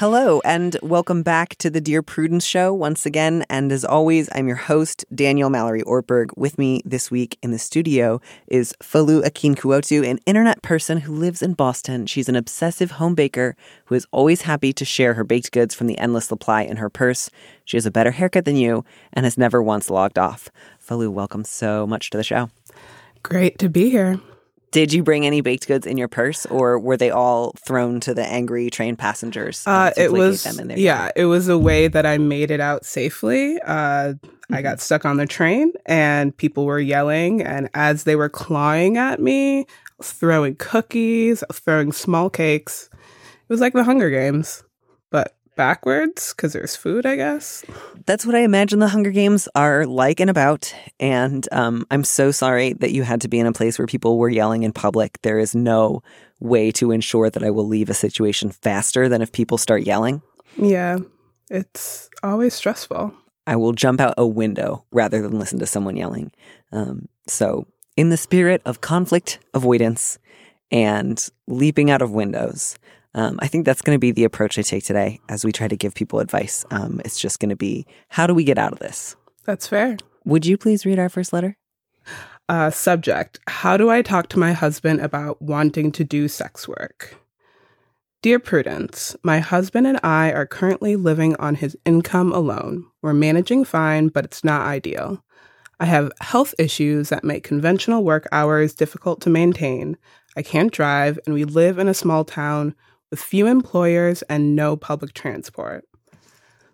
Hello, and welcome back to the Dear Prudence Show once again. And as always, I'm your host, Daniel Mallory Ortberg. With me this week in the studio is Folu Akinkuotu, an internet person who lives in Boston. She's an obsessive home baker who is always happy to share her baked goods from the endless supply in her purse. She has a better haircut than you and has never once logged off. Folu, welcome so much to the show. Great to be here. Did you bring any baked goods in your purse, or were they all thrown to the angry train passengers? Uh, it was them in their yeah, it was a way that I made it out safely. Uh, I got stuck on the train, and people were yelling, and as they were clawing at me, throwing cookies, throwing small cakes. It was like the Hunger Games, backwards because there's food, I guess. That's what I imagine the Hunger Games are like and about. And um, I'm so sorry that you had to be in a place where people were yelling in public. There is no way to ensure that I will leave a situation faster than if people start yelling. Yeah, it's always stressful. I will jump out a window rather than listen to someone yelling. Um, so, in the spirit of conflict avoidance and leaping out of windows, um, I think that's going to be the approach I take today as we try to give people advice. Um, it's just going to be how do we get out of this? That's fair. Would you please read our first letter? Uh, subject How do I talk to my husband about wanting to do sex work? Dear Prudence, my husband and I are currently living on his income alone. We're managing fine, but it's not ideal. I have health issues that make conventional work hours difficult to maintain. I can't drive, and we live in a small town with few employers and no public transport.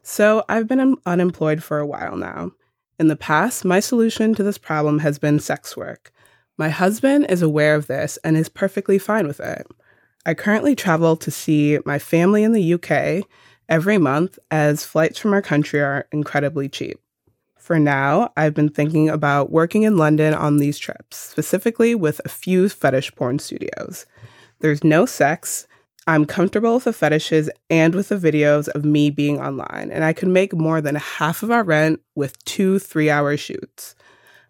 So I've been un- unemployed for a while now. In the past, my solution to this problem has been sex work. My husband is aware of this and is perfectly fine with it. I currently travel to see my family in the UK every month as flights from our country are incredibly cheap. For now, I've been thinking about working in London on these trips, specifically with a few fetish porn studios. There's no sex. I'm comfortable with the fetishes and with the videos of me being online, and I could make more than half of our rent with two three hour shoots.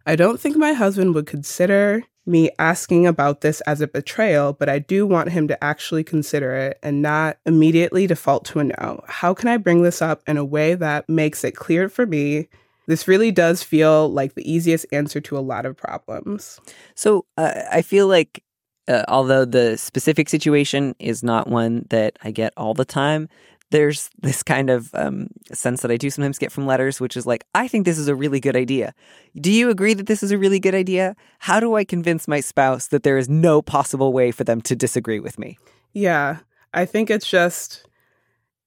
I don't think my husband would consider me asking about this as a betrayal, but I do want him to actually consider it and not immediately default to a no. How can I bring this up in a way that makes it clear for me? This really does feel like the easiest answer to a lot of problems. So uh, I feel like, uh, although the specific situation is not one that I get all the time, there's this kind of um, sense that I do sometimes get from letters, which is like, I think this is a really good idea. Do you agree that this is a really good idea? How do I convince my spouse that there is no possible way for them to disagree with me? Yeah, I think it's just,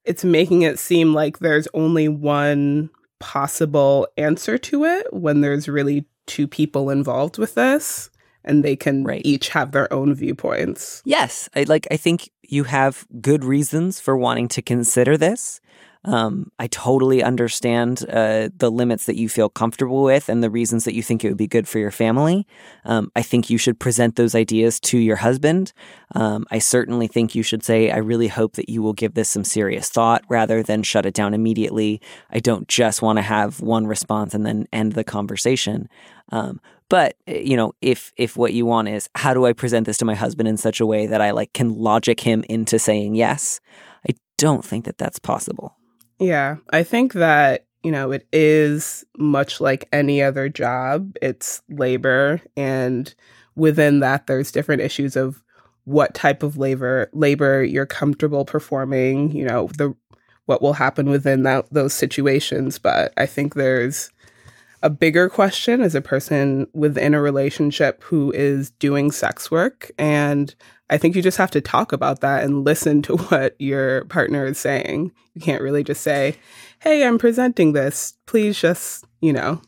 it's making it seem like there's only one possible answer to it when there's really two people involved with this and they can Right. each have their own viewpoints. Yes, I like. I think you have good reasons for wanting to consider this. Um, I totally understand uh, the limits that you feel comfortable with and the reasons that you think it would be good for your family. Um, I think you should present those ideas to your husband. Um, I certainly think you should say, I really hope that you will give this some serious thought rather than shut it down immediately. I don't just want to have one response and then end the conversation. But eh, you know, if if what you want is how do I present this to my husband in such a way that I like can logic him into saying yes, I don't think that that's possible. Yeah, I think that, you know, it is much like any other job. It's labor and within that there's different issues of what type of labor labor you're comfortable performing, you know, the what will happen within that those situations, but I think there's a bigger question as a person within a relationship who is doing sex work and I think you just have to talk about that and listen to what your partner is saying. You can't really just say, "Hey, I'm presenting this. Please just, you know,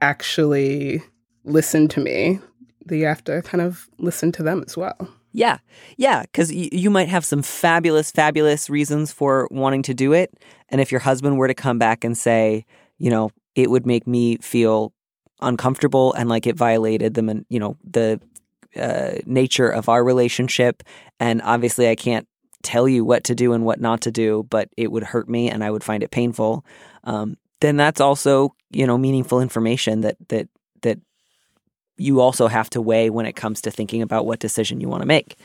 actually listen to me." You have to kind of listen to them as well. Yeah. Yeah. Because y- you might have some fabulous, fabulous reasons for wanting to do it. And if your husband were to come back and say, you know, it would make me feel uncomfortable and like it violated the, you know, the uh, nature of our relationship. And obviously, I can't tell you what to do and what not to do, but it would hurt me and I would find it painful. Um, then that's also, you know, meaningful information that that that you also have to weigh when it comes to thinking about what decision you want to make.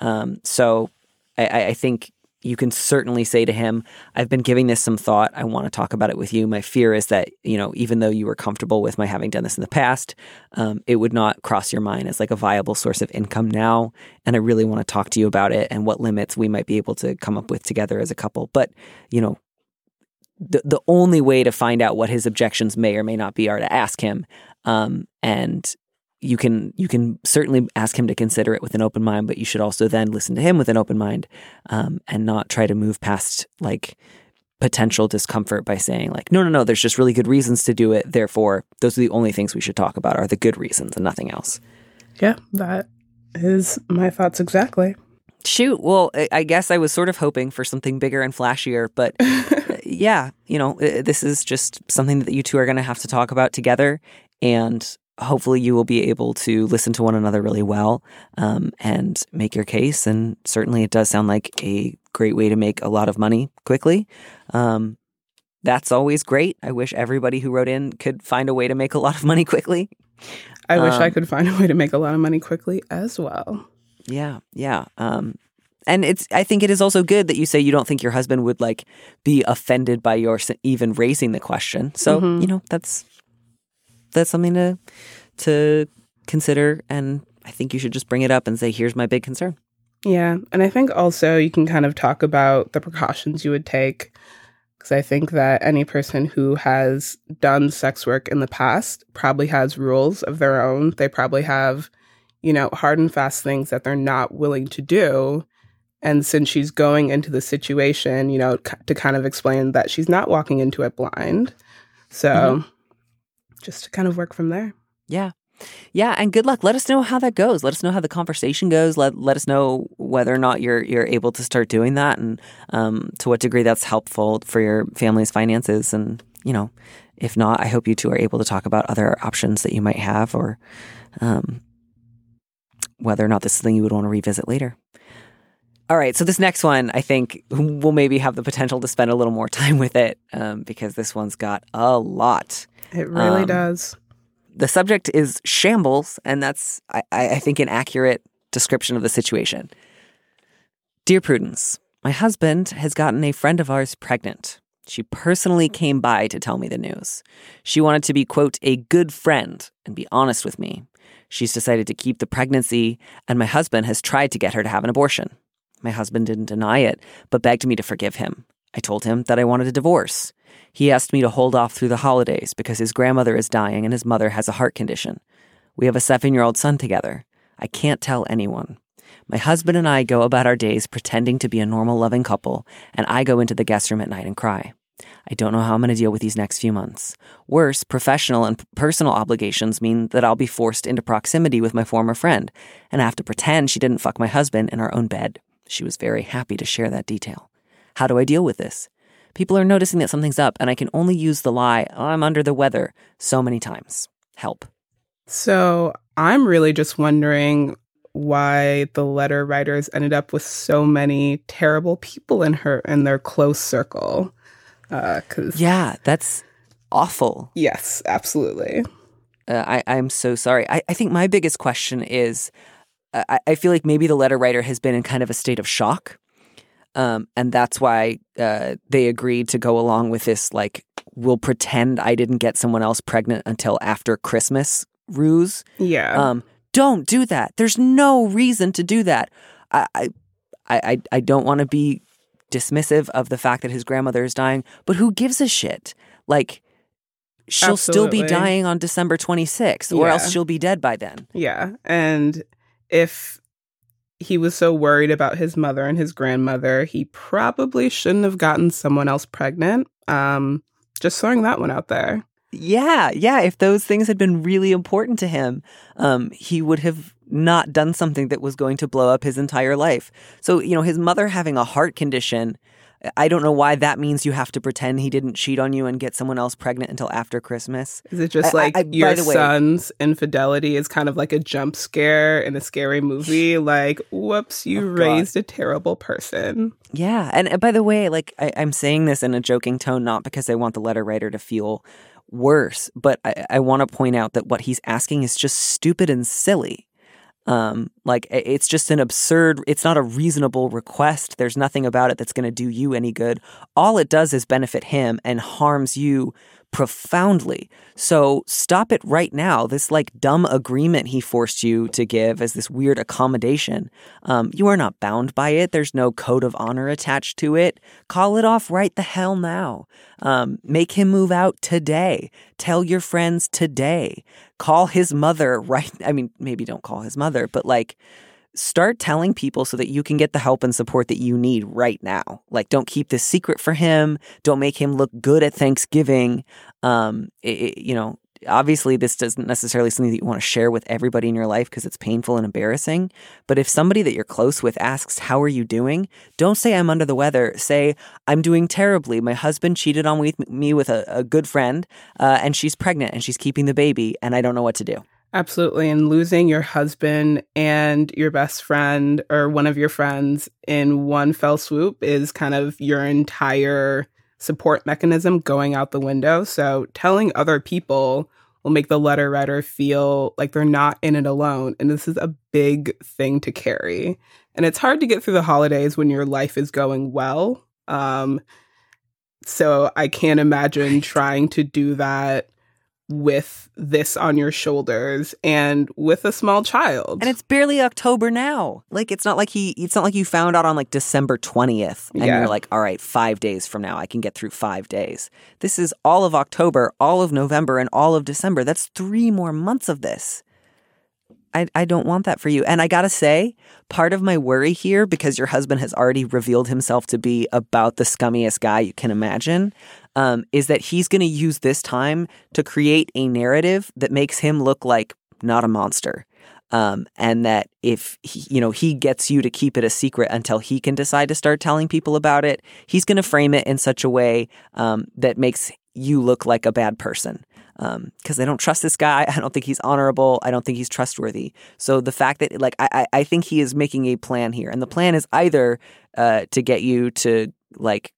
Um, so I, I think you can certainly say to him, I've been giving this some thought. I want to talk about it with you. My fear is that, you know, even though you were comfortable with my having done this in the past, um, it would not cross your mind as like a viable source of income now. And I really want to talk to you about it and what limits we might be able to come up with together as a couple. But, you know, the, the only way to find out what his objections may or may not be are to ask him. Um, and you can you can certainly ask him to consider it with an open mind, but you should also then listen to him with an open mind, um, and not try to move past like potential discomfort by saying like no no no there's just really good reasons to do it therefore those are the only things we should talk about are the good reasons and nothing else Yeah, that is my thoughts exactly. shoot well I- guess i was sort of hoping for something bigger and flashier but yeah you know this is just something that you two are going to have to talk about together and hopefully you will be able to listen to one another really well um, and make your case and certainly it does sound like a great way to make a lot of money quickly um, that's always great i wish everybody who wrote in could find a way to make a lot of money quickly I wish I Um, could find a way to make a lot of money quickly as well. Yeah, yeah. Um, and it's. I think it is also good that you say you don't think your husband would like be offended by your even raising the question. So Mhm. you know that's that's something to to consider, and I think you should just bring it up and say, "Here's my big concern." Yeah. And I think also you can kind of talk about the precautions you would take. Because I think that any person who has done sex work in the past probably has rules of their own. They probably have, you know, hard and fast things that they're not willing to do. And since she's going into the situation, you know, k- to kind of explain that she's not walking into it blind. So mm-hmm. Just to kind of work from there. Yeah. Yeah, and good luck. Let us know how that goes. Let us know how the conversation goes. Let let us know whether or not you're you're able to start doing that, and um, to what degree that's helpful for your family's finances. And you know, if not, I hope you two are able to talk about other options that you might have, or um, whether or not this is something you would want to revisit later. All right, so this next one, I think we'll maybe have the potential to spend a little more time with it um, because this one's got a lot. It really Um, does. The subject is shambles, and that's, I, I I think, an accurate description of the situation. Dear Prudence, my husband has gotten a friend of ours pregnant. She personally came by to tell me the news. She wanted to be, quote, a good friend and be honest with me. She's decided to keep the pregnancy, and my husband has tried to get her to have an abortion. My husband didn't deny it, but begged me to forgive him. I told him that I wanted a divorce. He asked me to hold off through the holidays because his grandmother is dying and his mother has a heart condition. We have a seven year old son together. I can't tell anyone. My husband and I go about our days pretending to be a normal, loving couple, and I go into the guest room at night and cry. I don't know how I'm going to deal with these next few months. Worse, professional and personal obligations mean that I'll be forced into proximity with my former friend, and I have to pretend she didn't fuck my husband in our own bed. She was very happy to share that detail. How do I deal with this? People are noticing that something's up, and I can only use the lie, "Oh, I'm under the weather, so many times. Help. So I'm really just wondering why the letter writers ended up with so many terrible people in her in their close circle. Because Yeah, that's awful. yes, absolutely. Uh, I, I'm so sorry. I, I think my biggest question is uh, I, I feel like maybe the letter writer has been in kind of a state of shock. Um, and that's why uh, they agreed to go along with this, like, we'll pretend I didn't get someone else pregnant until after Christmas ruse. Yeah. Um, don't do that. There's no reason to do that. I, I, I, I don't want to be dismissive of the fact that his grandmother is dying, but who gives a shit? Like, she'll still be dying on December 26th, or Yeah. else she'll be dead by then. yeah. And if he was so worried about his mother and his grandmother, he probably shouldn't have gotten someone else pregnant. Um, just throwing that one out there. Yeah, yeah. If those things had been really important to him, um, he would have not done something that was going to blow up his entire life. So, you know, his mother having a heart condition, I don't know why that means you have to pretend he didn't cheat on you and get someone else pregnant until after Christmas. Is it just I- like I- I- your way- son's infidelity is kind of like a jump scare in a scary movie? Like, whoops, you Oh, raised a terrible person. Yeah, and, and by the way, like I, I'm saying this in a joking tone, not because I want the letter writer to feel worse, but I, I want to point out that what he's asking is just stupid and silly. Um, like it's just an absurd. It's not a reasonable request. There's nothing about it that's going to do you any good. All it does is benefit him and harms you profoundly. So stop it right now. This like dumb agreement he forced you to give as this weird accommodation. Um, you are not bound by it. There's no code of honor attached to it. Call it off right the hell now. Um, make him move out today. Tell your friends today. Call his mother right. I mean, maybe don't call his mother, but like start telling people so that you can get the help and support that you need right now. Like, don't keep this secret for him. Don't make him look good at Thanksgiving. Um, it- it- you know, obviously, this doesn't necessarily something that you want to share with everybody in your life because it's painful and embarrassing. But if somebody that you're close with asks, "How are you doing?" Don't say I'm under the weather. Say I'm doing terribly. My husband cheated on with me with a, a good friend, uh, and she's pregnant and she's keeping the baby, and I don't know what to do. Absolutely. And losing your husband and your best friend or one of your friends in one fell swoop is kind of your entire support mechanism going out the window. So telling other people will make the letter writer feel like they're not in it alone. And this is a big thing to carry. And it's hard to get through the holidays when your life is going well. Um, so I can't imagine trying to do that with this on your shoulders and with a small child. And it's barely October now. Like it's not like he it's not like you found out on like December 20th and Yeah. you're like, "All right, 5 days from now I can get through 5 days." This is all of October, all of November and all of December. That's 3 more months of this. I, I don't want that for you. And I gotta say, part of my worry here, because your husband has already revealed himself to be about the scummiest guy you can imagine, um, is that he's gonna use this time to create a narrative that makes him look like not a monster. Um, and that if he, you know he gets you to keep it a secret until he can decide to start telling people about it, he's going to frame it in such a way um, that makes you look like a bad person. Because I don't trust this guy. I don't think he's honorable. I don't think he's trustworthy. So the fact that like I, I I think he is making a plan here, and the plan is either uh, to get you to like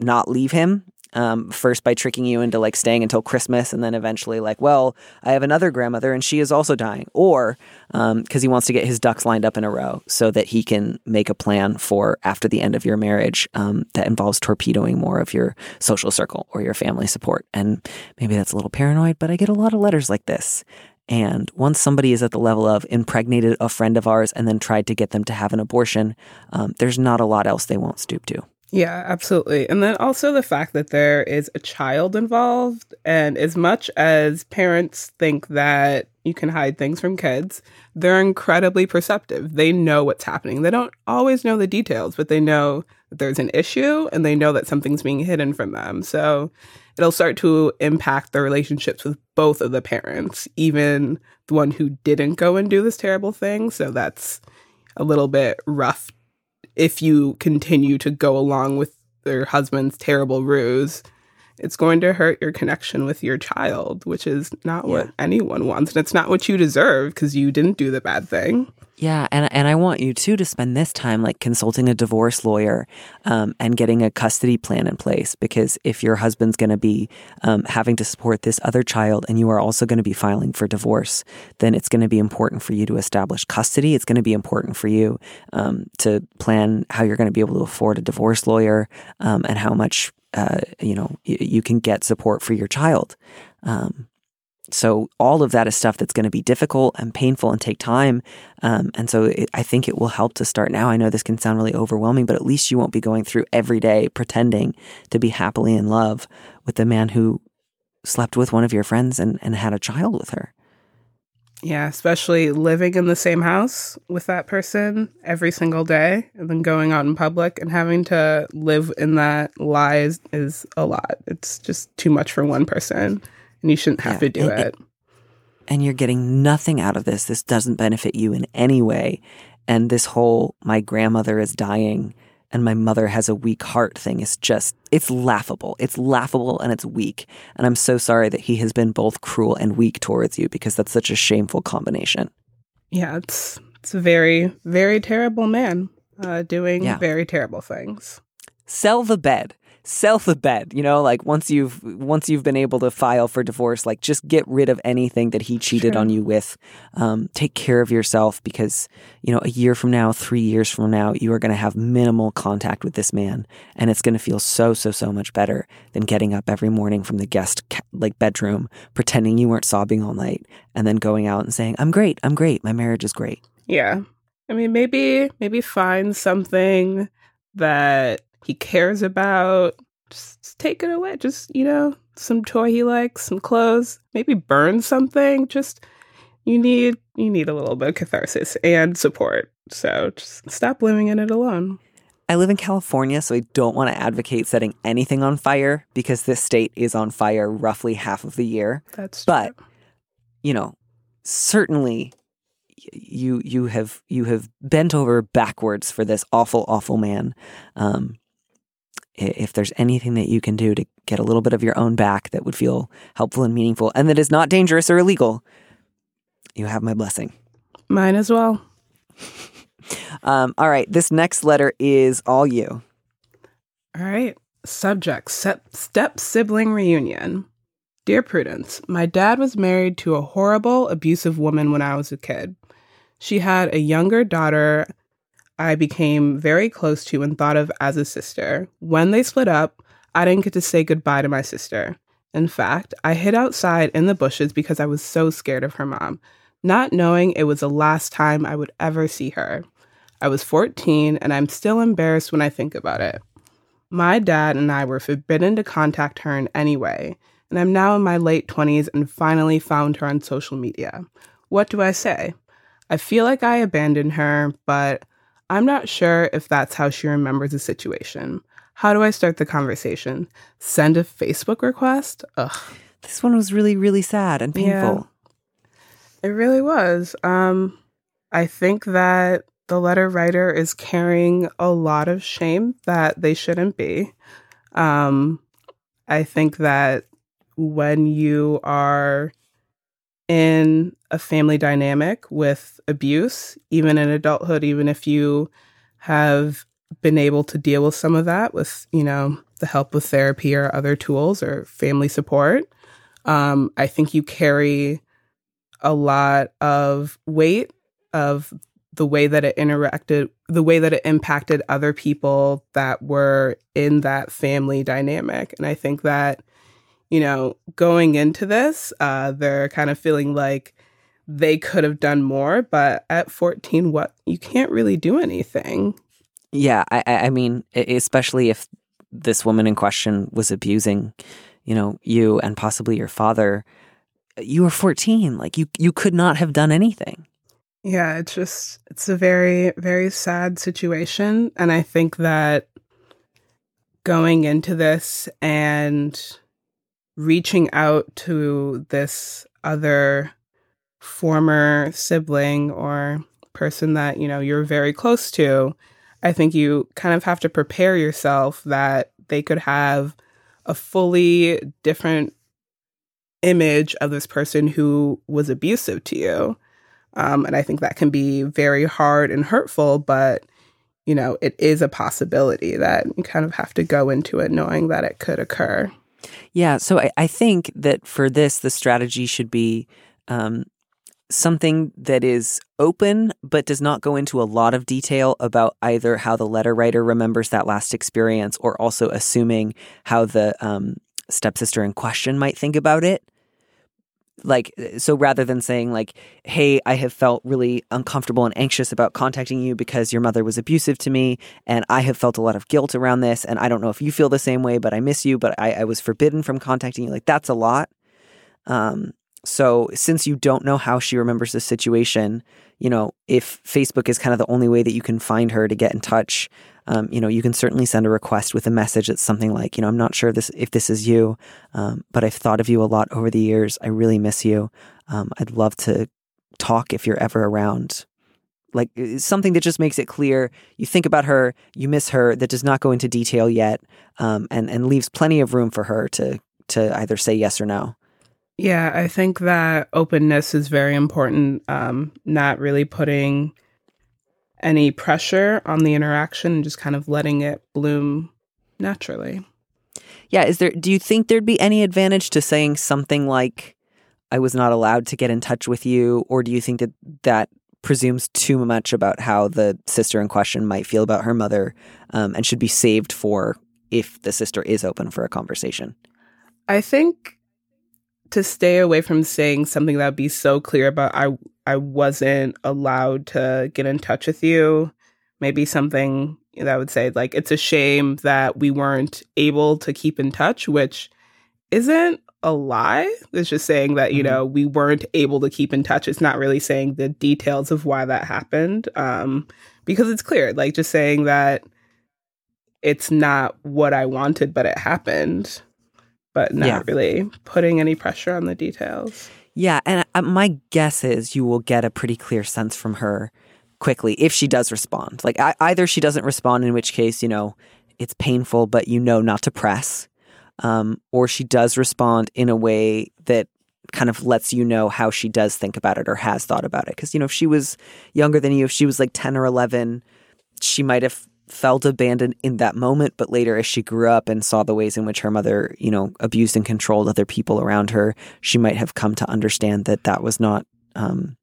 not leave him um, first by tricking you into like staying until Christmas, and then eventually like, well, I have another grandmother and she is also dying, or because he wants to get his ducks lined up in a row so that he can make a plan for after the end of your marriage um, that involves torpedoing more of your social circle or your family support. And maybe that's a little paranoid, but I get a lot of letters like this. And once somebody is at the level of impregnated a friend of ours and then tried to get them to have an abortion, um, there's not a lot else they won't stoop to. Yeah, absolutely. And then also the fact that there is a child involved. And as much as parents think that you can hide things from kids, they're incredibly perceptive. They know what's happening. They don't always know the details, but they know that there's an issue and they know that something's being hidden from them. So it'll start to impact the relationships with both of the parents, even the one who didn't go and do this terrible thing. So that's a little bit rough if you continue to go along with their husband's terrible ruse, it's going to hurt your connection with your child, which is not what anyone wants. And it's not what you deserve because you didn't do the bad thing. Yeah, and and I want you too to spend this time like consulting a divorce lawyer um, and getting a custody plan in place because if your husband's going to be um, having to support this other child and you are also going to be filing for divorce, then it's going to be important for you to establish custody. It's going to be important for you um, to plan how you're going to be able to afford a divorce lawyer um, and how much uh, you know y- you can get support for your child. Um, so all of that is stuff that's going to be difficult and painful and take time. Um, and so it, I think it will help to start now. I know this can sound really overwhelming, but at least you won't be going through every day pretending to be happily in love with the man who slept with one of your friends and, and had a child with her. Yeah, especially living in the same house with that person every single day and then going out in public and having to live in that lie is, is a lot. It's just too much for one person. and you shouldn't have Yeah, to do and- it. and you're getting nothing out of this. This doesn't benefit you in any way. And this whole my grandmother is dying and my mother has a weak heart thing is just, it's laughable. It's laughable and it's weak. And I'm so sorry that he has been both cruel and weak towards you because that's such a shameful combination. Yeah, it's it's a very very terrible man uh, doing Yeah. very terrible things. Sell the bed. Sell the bed. You know, like once you've once you've been able to file for divorce, like just get rid of anything that he cheated Sure. on you with. Um, take care of yourself because you know a year from now, three years from now, you are going to have minimal contact with this man, and it's going to feel so so so much better than getting up every morning from the guest like bedroom, pretending you weren't sobbing all night, and then going out and saying, "I'm great, I'm great, my marriage is great." Yeah, I mean maybe maybe find something that he cares about. Just take it away. Just you know some toy he likes, some clothes. Maybe burn something. Just you need you need a little bit of catharsis and support. So just stop living in it alone. I live in California, so I don't want to advocate setting anything on fire because this state is on fire roughly half of the year. That's But- true. You know, certainly you you have you have bent over backwards for this awful awful man. Um, if there's anything that you can do to get a little bit of your own back that would feel helpful and meaningful and that is not dangerous or illegal, you have my blessing. mine as well. Um, all right, this next letter is all you. All right. Subject step, step sibling reunion. Dear Prudence, my dad was married to a horrible, abusive woman when I was a kid. She had a younger daughter I became very close to and thought of as a sister. When they split up, I didn't get to say goodbye to my sister. In fact, I hid outside in the bushes because I was so scared of her mom, not knowing it was the last time I would ever see her. I was 14 and I'm still embarrassed when I think about it. My dad and I were forbidden to contact her in any way, and I'm now in my late 20s and finally found her on social media. What do I say? I feel like I abandoned her, but I'm not sure if that's how she remembers the situation. How do I start the conversation? Send a Facebook request? Ugh. This one was really really sad and Yeah. painful. It really was. Um, I think that the letter writer is carrying a lot of shame that they shouldn't be. Um, I think that when you are in a family dynamic with abuse, even in adulthood, even if you have been able to deal with some of that with, you know, the help of therapy or other tools or family support, um, I think you carry a lot of weight of the way that it interacted, the way that it impacted other people that were in that family dynamic. And I think that, you know, going into this, uh, they're kind of feeling like they could have done more, but at 14, what you can't really do anything. Yeah, I, I mean, especially if this woman in question was abusing, you know, you and possibly your father. You were 14. Like you, you could not have done anything. Yeah, it's just it's a very very sad situation and I think that going into this and reaching out to this other former sibling or person that, you know, you're very close to, I think you kind of have to prepare yourself that they could have a fully different image of this person who was abusive to you. Um, and I think that can be very hard and hurtful, but you know, it is a possibility that you kind of have to go into it knowing that it could occur. Yeah, so I, I think that for this, the strategy should be um, something that is open but does not go into a lot of detail about either how the letter writer remembers that last experience or also assuming how the um, stepsister in question might think about it. Like, so rather than saying, like, hey, I have felt really uncomfortable and anxious about contacting you because your mother was abusive to me, and I have felt a lot of guilt around this, and I don't know if you feel the same way, but I miss you, but I, I was forbidden from contacting you. Like, that's a lot. Um, so since you don't know how she remembers the situation, you know, if Facebook is kind of the only way that you can find her to get in touch, um, you know, you can certainly send a request with a message that's something like, you know, I'm not sure this if this is you, um, but I've thought of you a lot over the years. I really miss you. Um, I'd love to talk if you're ever around. Like something that just makes it clear you think about her, you miss her, that does not go into detail yet, um, and and leaves plenty of room for her to to either say yes or no. Yeah, I think that openness is very important. Um, not really putting any pressure on the interaction and just kind of letting it bloom naturally. Yeah, is there do you think there'd be any advantage to saying something like I was not allowed to get in touch with you or do you think that that presumes too much about how the sister in question might feel about her mother um, and should be saved for if the sister is open for a conversation? I think to stay away from saying something that would be so clear about I I wasn't allowed to get in touch with you. Maybe something that would say like it's a shame that we weren't able to keep in touch, which isn't a lie. It's just saying that, you mm-hmm. know, we weren't able to keep in touch. It's not really saying the details of why that happened. Um, because it's clear, like just saying that it's not what I wanted, but it happened but not yeah. really putting any pressure on the details. Yeah, and uh, my guess is you will get a pretty clear sense from her quickly if she does respond. Like either she doesn't respond, in which case you know it's painful, but you know not to press, um, or she does respond in a way that kind of lets you know how she does think about it or has thought about it. Because you know if she was younger than you, if she was like ten or eleven, she might have felt abandoned in that moment, but later as she grew up and saw the ways in which her mother, you know, abused and controlled other people around her, she might have come to understand that that was not um,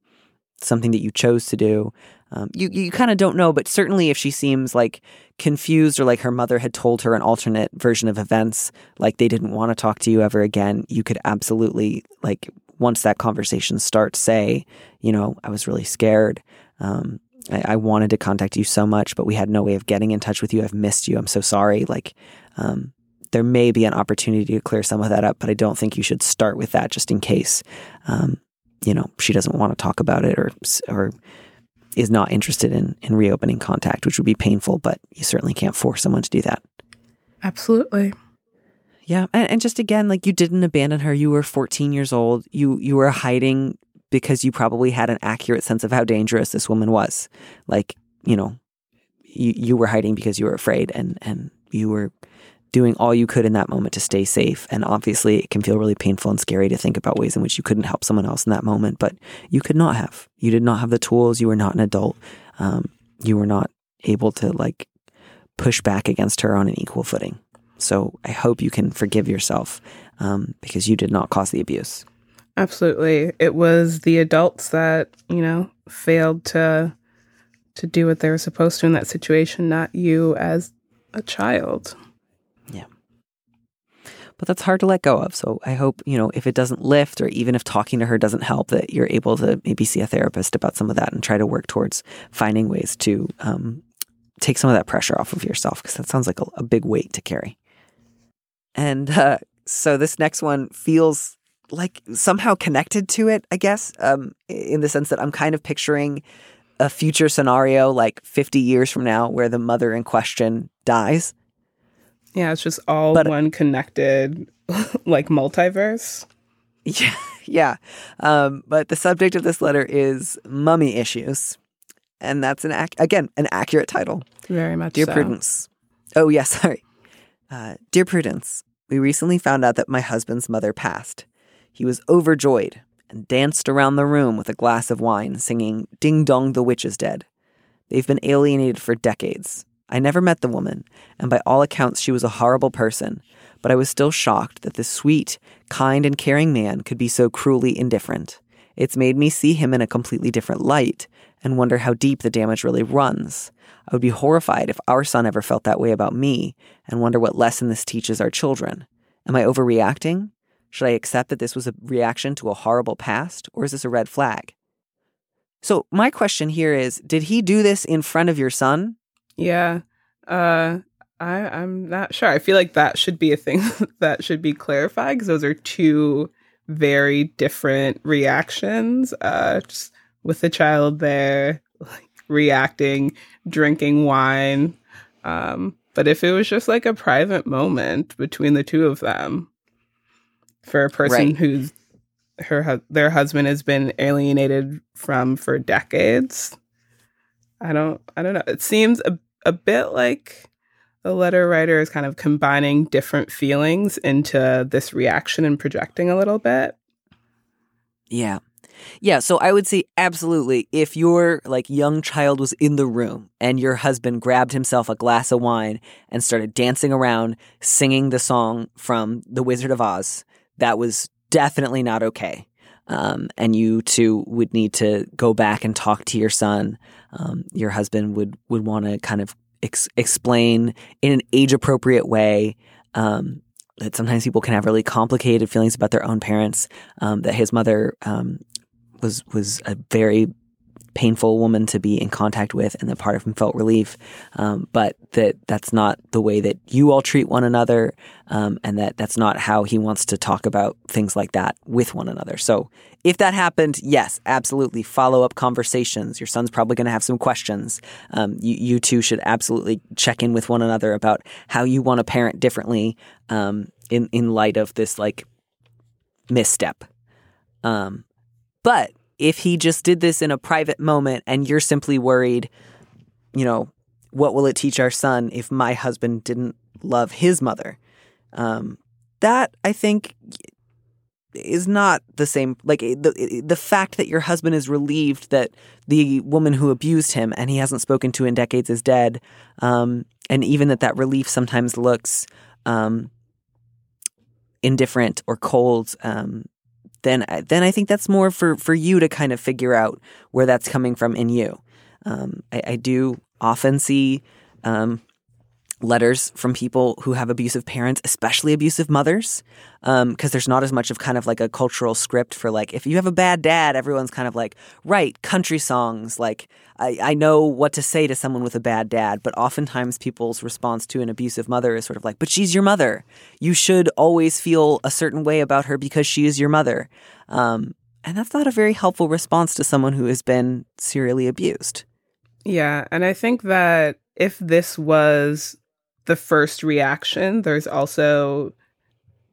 something that you chose to do. Um, you you kind of don't know, but certainly if she seems like confused or like her mother had told her an alternate version of events, like they didn't want to talk to you ever again, you could absolutely like once that conversation starts, say, you know, I was really scared. Um, I, I, wanted to contact you so much, but we had no way of getting in touch with you. I've missed you. I'm so sorry. Like, um, there may be an opportunity to clear some of that up, but I don't think you should start with that just in case, um, you know, she doesn't want to talk about it or or is not interested in in reopening contact, which would be painful. But you certainly can't force someone to do that. Absolutely. Yeah, and, and just again, like you didn't abandon her. You were 14 years old. You you were hiding because you probably had an accurate sense of how dangerous this woman was. Like, you know, you, you were hiding because you were afraid and, and you were doing all you could in that moment to stay safe. And obviously, it can feel really painful and scary to think about ways in which you couldn't help someone else in that moment, but you could not have. You did not have the tools. You were not an adult. Um, you were not able to like push back against her on an equal footing. So I hope you can forgive yourself um, because you did not cause the abuse. Absolutely. It was the adults that, you know, failed to to do what they were supposed to in that situation, not you as a child. Yeah. But that's hard to let go of. So I hope, you know, if it doesn't lift or even if talking to her doesn't help, that you're able to maybe see a therapist about some of that and try to work towards finding ways to um, take some of that pressure off of yourself because that sounds like a, a, big weight to carry. And uh, so this next one feels like somehow connected to it, I guess, um, in the sense that I'm kind of picturing a future scenario like 50 years from now where the mother in question dies. Yeah, it's just all but, one connected, like multiverse. Yeah, yeah. Um, but the subject of this letter is mummy issues, and that's an ac- again an accurate title. Very much, dear so. Prudence. Oh yes, yeah, sorry, uh, dear Prudence. We recently found out that my husband's mother passed. He was overjoyed and danced around the room with a glass of wine, singing Ding Dong, the Witch is Dead. They've been alienated for decades. I never met the woman, and by all accounts, she was a horrible person, but I was still shocked that this sweet, kind, and caring man could be so cruelly indifferent. It's made me see him in a completely different light and wonder how deep the damage really runs. I would be horrified if our son ever felt that way about me and wonder what lesson this teaches our children. Am I overreacting? Should I accept that this was a reaction to a horrible past, or is this a red flag? So, my question here is Did he do this in front of your son? Yeah. Uh, I, I'm not sure. I feel like that should be a thing that should be clarified because those are two very different reactions. Uh, just with the child there, like, reacting, drinking wine. Um, but if it was just like a private moment between the two of them, for a person Right. who's her their husband has been alienated from for decades, I don't I don't know. It seems a a bit like the letter writer is kind of combining different feelings into this reaction and projecting a little bit. Yeah. Yeah, so I would say absolutely if your like young child was in the room and your husband grabbed himself a glass of wine and started dancing around singing the song from The Wizard of Oz, that was definitely not okay. Um, and you two would need to go back and talk to your son. Um, your husband would would want to kind of ex- explain in an age appropriate way um, that sometimes people can have really complicated feelings about their own parents. Um, that his mother um, was was a very painful woman to be in contact with, and that part of him felt relief. Um, but that that's not the way that you all treat one another, um, and that that's not how he wants to talk about things like that with one another. So if that happened, yes, absolutely, follow up conversations. Your son's probably going to have some questions. Um, you you two should absolutely check in with one another about how you want to parent differently um, in in light of this like misstep. Um, but if he just did this in a private moment and you're simply worried, you know, what will it teach our son if my husband didn't love his mother? Um, that I think is not the same. Like the the fact that your husband is relieved that the woman who abused him and he hasn't spoken to in decades is dead, um, and even that that relief sometimes looks um, indifferent or cold. Um, then then I think that's more for for you to kind of figure out where that's coming from in you. Um, I, I do often see um, letters from people who have abusive parents, especially abusive mothers, because there's not as much of kind of like a cultural script for like if you have a bad dad, everyone's kind of like right country songs. Like I, I know what to say to someone with a bad dad, but oftentimes people's response to an abusive mother is sort of like, but she's your mother. You should always feel a certain way about her because she is your mother. Um, and that's not a very helpful response to someone who has been serially abused. Yeah, and I think that if this was the first reaction, there's also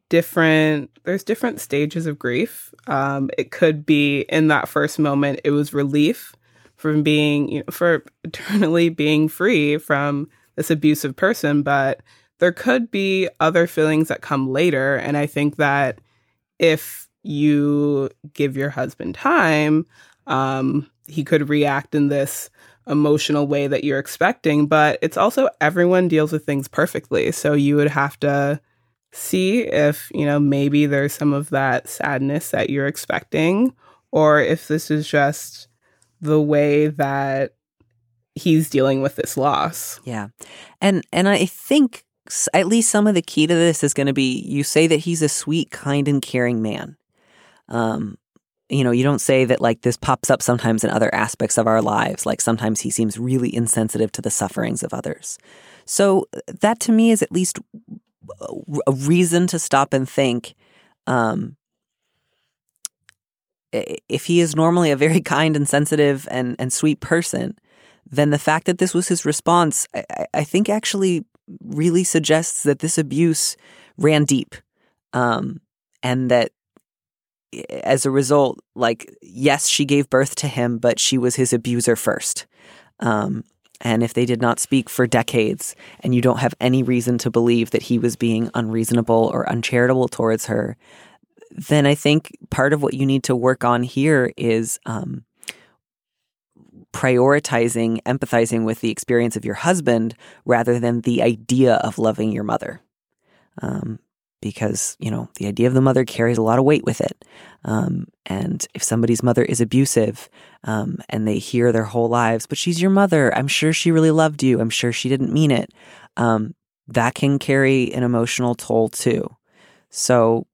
different there's different stages of grief. Um, it could be in that first moment it was relief from being you know, for eternally being free from this abusive person, but there could be other feelings that come later. And I think that if you give your husband time, um, he could react in this emotional way that you're expecting. But it's also everyone deals with things perfectly. So you would have to see if, you know, maybe there's some of that sadness that you're expecting, or if this is just the way that he's dealing with this loss. Yeah. And and I think at least some of the key to this is going to be you say that he's a sweet, kind and caring man. Um you know, you don't say that like this pops up sometimes in other aspects of our lives, like sometimes he seems really insensitive to the sufferings of others. So that to me is at least a reason to stop and think um if he is normally a very kind and sensitive and, and sweet person, then the fact that this was his response, I, I- think actually really suggests that this abuse ran deep. Um, and that as a result, like, yes, she gave birth to him, but she was his abuser first. Um, and if they did not speak for decades and you don't have any reason to believe that he was being unreasonable or uncharitable towards her, then I think part of what you need to work on here is um, prioritizing, empathizing with the experience of your husband rather than the idea of loving your mother. Um, because, you know, the idea of the mother carries a lot of weight with it. Um, and if somebody's mother is abusive um, and they hear their whole lives, but she's your mother, I'm sure she really loved you, I'm sure she didn't mean it, um, that can carry an emotional toll too. So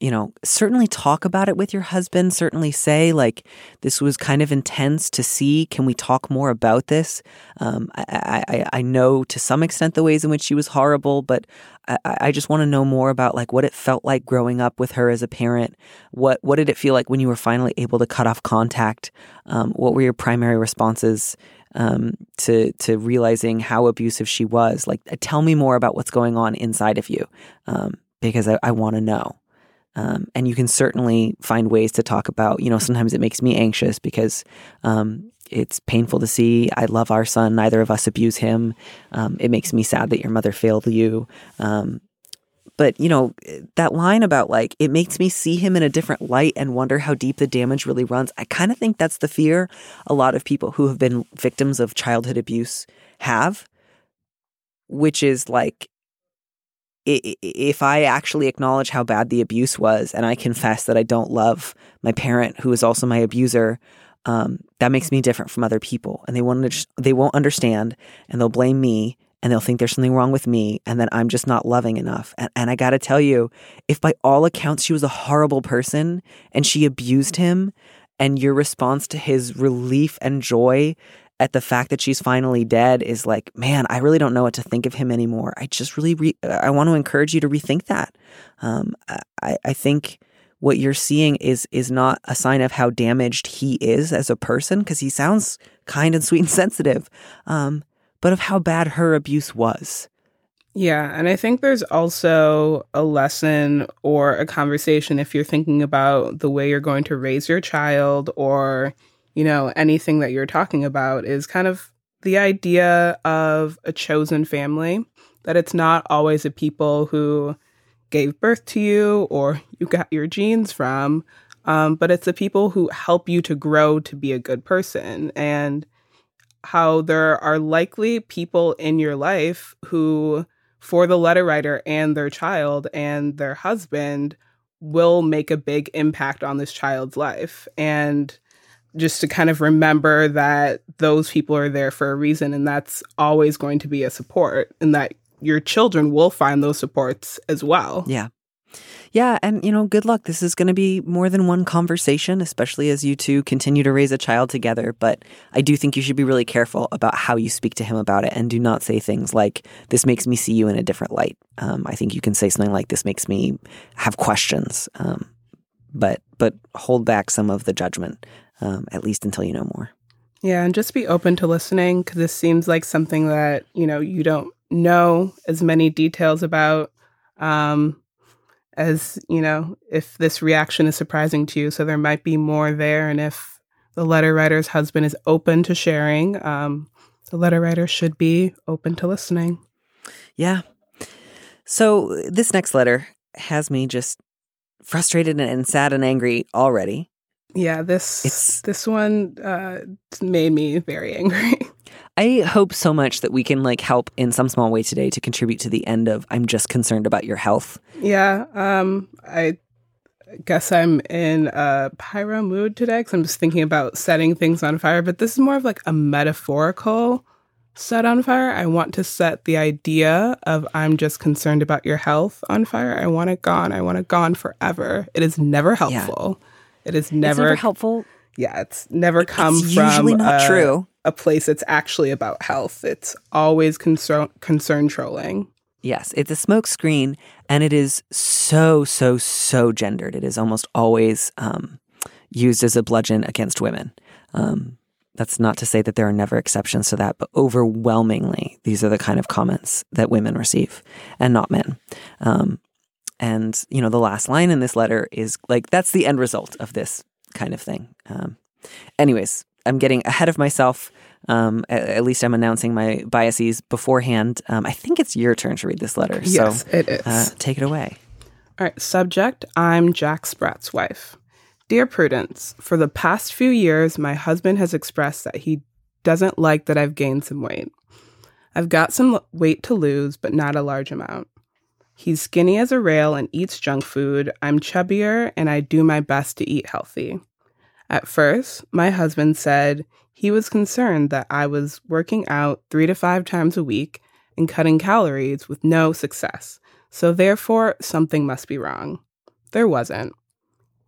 you know, certainly talk about it with your husband. Certainly say, like, this was kind of intense to see. Can we talk more about this? Um, I, I, I know to some extent the ways in which she was horrible, but I, I just want to know more about like what it felt like growing up with her as a parent. What what did it feel like when you were finally able to cut off contact? Um, what were your primary responses um, to to realizing how abusive she was? Like, tell me more about what's going on inside of you, um, because I, I want to know. Um, and you can certainly find ways to talk about, you know, sometimes it makes me anxious because um, it's painful to see. I love our son. Neither of us abuse him. Um, it makes me sad that your mother failed you. Um, but, you know, that line about like, it makes me see him in a different light and wonder how deep the damage really runs. I kind of think that's the fear a lot of people who have been victims of childhood abuse have, which is like, if I actually acknowledge how bad the abuse was and I confess that I don't love my parent who is also my abuser, um, that makes me different from other people. And they won't, they won't understand and they'll blame me and they'll think there's something wrong with me and that I'm just not loving enough. And, and I got to tell you, if by all accounts she was a horrible person and she abused him, and your response to his relief and joy at the fact that she's finally dead is like, man, I really don't know what to think of him anymore. I just really, re- I want to encourage you to rethink that. Um, I, I think what you're seeing is is not a sign of how damaged he is as a person because he sounds kind and sweet and sensitive, um, but of how bad her abuse was. Yeah, and I think there's also a lesson or a conversation if you're thinking about the way you're going to raise your child or you know, anything that you're talking about is kind of the idea of a chosen family, that it's not always a people who gave birth to you or you got your genes from, um, but it's the people who help you to grow to be a good person. And how there are likely people in your life who, for the letter writer and their child and their husband, will make a big impact on this child's life. And just to kind of remember that those people are there for a reason and that's always going to be a support and that your children will find those supports as well. Yeah. Yeah, and you know, good luck. This is going to be more than one conversation, especially as you two continue to raise a child together. But I do think you should be really careful about how you speak to him about it and do not say things like, This makes me see you in a different light. Um, I think you can say something like, This makes me have questions. Um, but but hold back some of the judgment um, at least until you know more. Yeah, and just be open to listening because this seems like something that you know you don't know as many details about um, as you know if this reaction is surprising to you. So there might be more there, and if the letter writer's husband is open to sharing, um, the letter writer should be open to listening. Yeah. So this next letter has me just frustrated and sad and angry already. Yeah, this it's, this one uh, made me very angry. I hope so much that we can like help in some small way today to contribute to the end of I'm just concerned about your health. Yeah, um I guess I'm in a pyro mood today cuz I'm just thinking about setting things on fire, but this is more of like a metaphorical set on fire. I want to set the idea of I'm just concerned about your health on fire. I want it gone. I want it gone forever. It is never helpful. Yeah. It is never, never helpful. Yeah, it's never come it's from not a, true. a place that's actually about health. It's always concern concern trolling. Yes, it's a smokescreen, and it is so so so gendered. It is almost always um, used as a bludgeon against women. Um, that's not to say that there are never exceptions to that, but overwhelmingly, these are the kind of comments that women receive and not men. Um, and, you know, the last line in this letter is like, that's the end result of this kind of thing. Um, anyways, I'm getting ahead of myself. Um, at, at, least I'm announcing my biases beforehand. Um, I think it's your turn to read this letter. Yes, so, it is. Uh, take it away. All right. Subject I'm Jack Sprat's wife. Dear Prudence, for the past few years, my husband has expressed that he doesn't like that I've gained some weight. I've got some weight to lose, but not a large amount. He's skinny as a rail and eats junk food. I'm chubbier and I do my best to eat healthy. At first, my husband said he was concerned that I was working out three to five times a week and cutting calories with no success, so therefore something must be wrong. there wasn't.